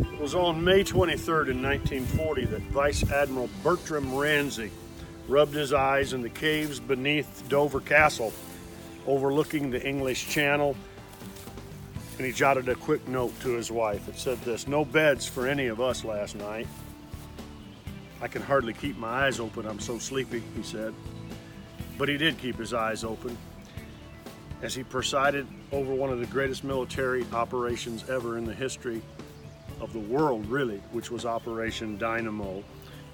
It was on May 23rd in 1940 that Vice Admiral Bertram Ramsay rubbed his eyes in the caves beneath Dover Castle, overlooking the English Channel, and he jotted a quick note to his wife. It said this No beds for any of us last night. I can hardly keep my eyes open, I'm so sleepy, he said. But he did keep his eyes open as he presided over one of the greatest military operations ever in the history of the world, really, which was Operation Dynamo.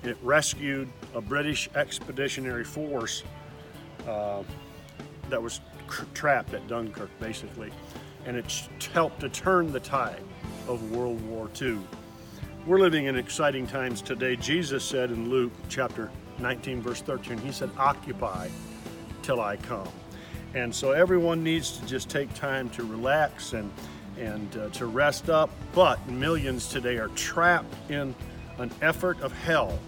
It rescued a British expeditionary force uh, that was trapped at Dunkirk, basically, and it helped to turn the tide of World War II. We're living in exciting times today. Jesus said in Luke chapter 19, verse 13, He said, Occupy till I come. And so everyone needs to just take time to relax and and uh, to rest up. But millions today are trapped in an effort of hell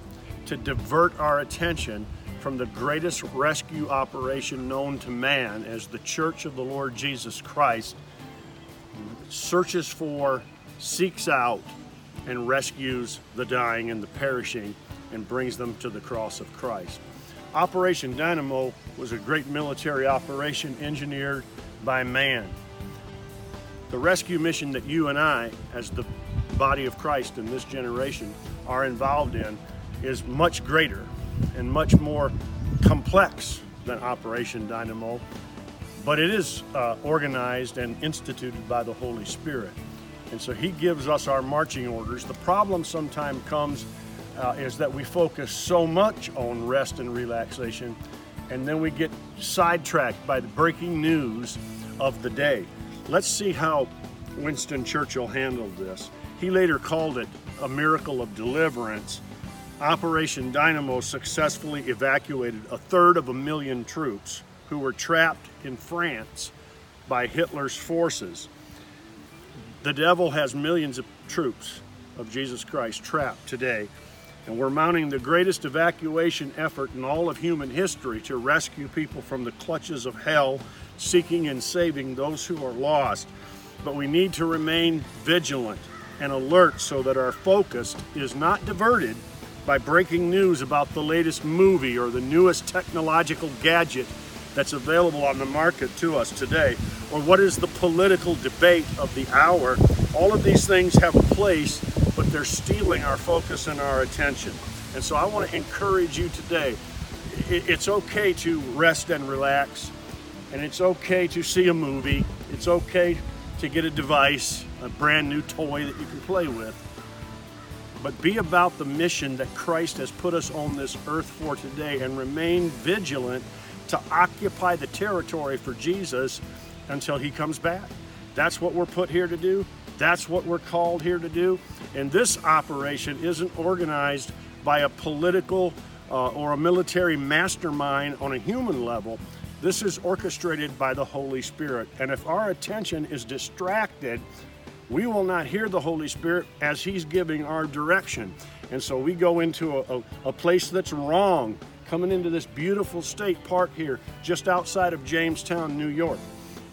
to divert our attention from the greatest rescue operation known to man as the Church of the Lord Jesus Christ searches for, seeks out, and rescues the dying and the perishing and brings them to the cross of Christ. Operation Dynamo was a great military operation engineered by man the rescue mission that you and I, as the body of Christ in this generation, are involved in is much greater and much more complex than Operation Dynamo, but it is uh, organized and instituted by the Holy Spirit. And so He gives us our marching orders. The problem sometimes comes uh, is that we focus so much on rest and relaxation, and then we get sidetracked by the breaking news of the day. Let's see how Winston Churchill handled this. He later called it a miracle of deliverance. Operation Dynamo successfully evacuated a third of a million troops who were trapped in France by Hitler's forces. The devil has millions of troops of Jesus Christ trapped today, and we're mounting the greatest evacuation effort in all of human history to rescue people from the clutches of hell seeking and saving those who are lost. But we need to remain vigilant and alert so that our focus is not diverted by breaking news about the latest movie or the newest technological gadget that's available on the market to us today, or what is the political debate of the hour. All of these things have a place, but they're stealing our focus and our attention. And so I want to encourage you today. It's okay to rest and relax and it's okay to see a movie. It's okay to get a device, a brand new toy that you can play with. But be about the mission that Christ has put us on this earth for today and remain vigilant to occupy the territory for Jesus until he comes back. That's what we're put here to do. That's what we're called here to do. And this operation isn't organized by a political uh, or a military mastermind on a human level. This is orchestrated by the Holy Spirit. And if our attention is distracted, we will not hear the Holy Spirit as He's giving our direction. And so we go into a, a, a place that's wrong, coming into this beautiful state park here, just outside of Jamestown, New York.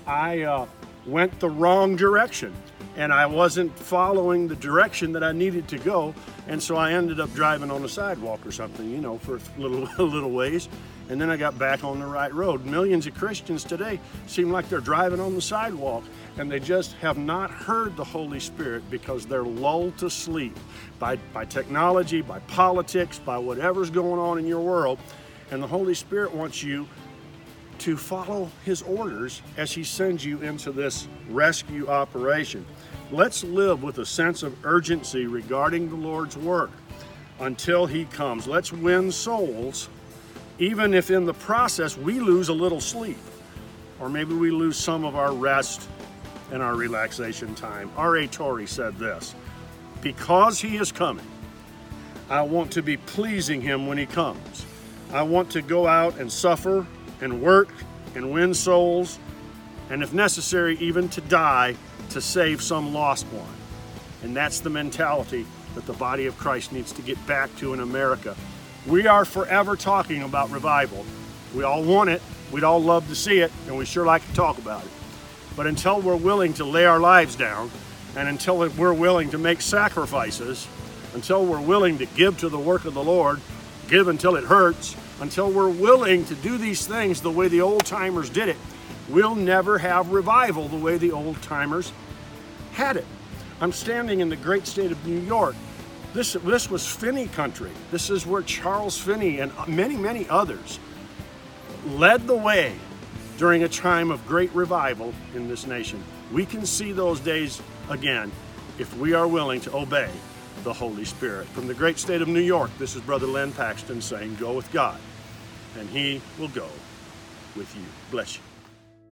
I uh, went the wrong direction and I wasn't following the direction that I needed to go. And so I ended up driving on the sidewalk or something, you know, for a little, a little ways and then I got back on the right road. Millions of Christians today seem like they're driving on the sidewalk and they just have not heard the Holy Spirit because they're lulled to sleep by, by technology, by politics, by whatever's going on in your world. And the Holy Spirit wants you to follow His orders as He sends you into this rescue operation. Let's live with a sense of urgency regarding the Lord's work until He comes. Let's win souls even if in the process we lose a little sleep, or maybe we lose some of our rest and our relaxation time. R.A. Torrey said this Because he is coming, I want to be pleasing him when he comes. I want to go out and suffer and work and win souls, and if necessary, even to die to save some lost one. And that's the mentality that the body of Christ needs to get back to in America. We are forever talking about revival. We all want it, we'd all love to see it, and we sure like to talk about it. But until we're willing to lay our lives down And until we're willing to make sacrifices, until we're willing to give to the work of the Lord, give until it hurts, until we're willing to do these things the way the old timers did it, we'll never have revival the way the old timers had it. I'm standing in the great state of New York. This, this was Finney country. This is where Charles Finney and many, many others led the way during a time of great revival in this nation. We can see those days again if we are willing to obey the Holy Spirit. From the great state of New York, this is Brother Len Paxton saying, Go with God, and He will go with you. Bless you.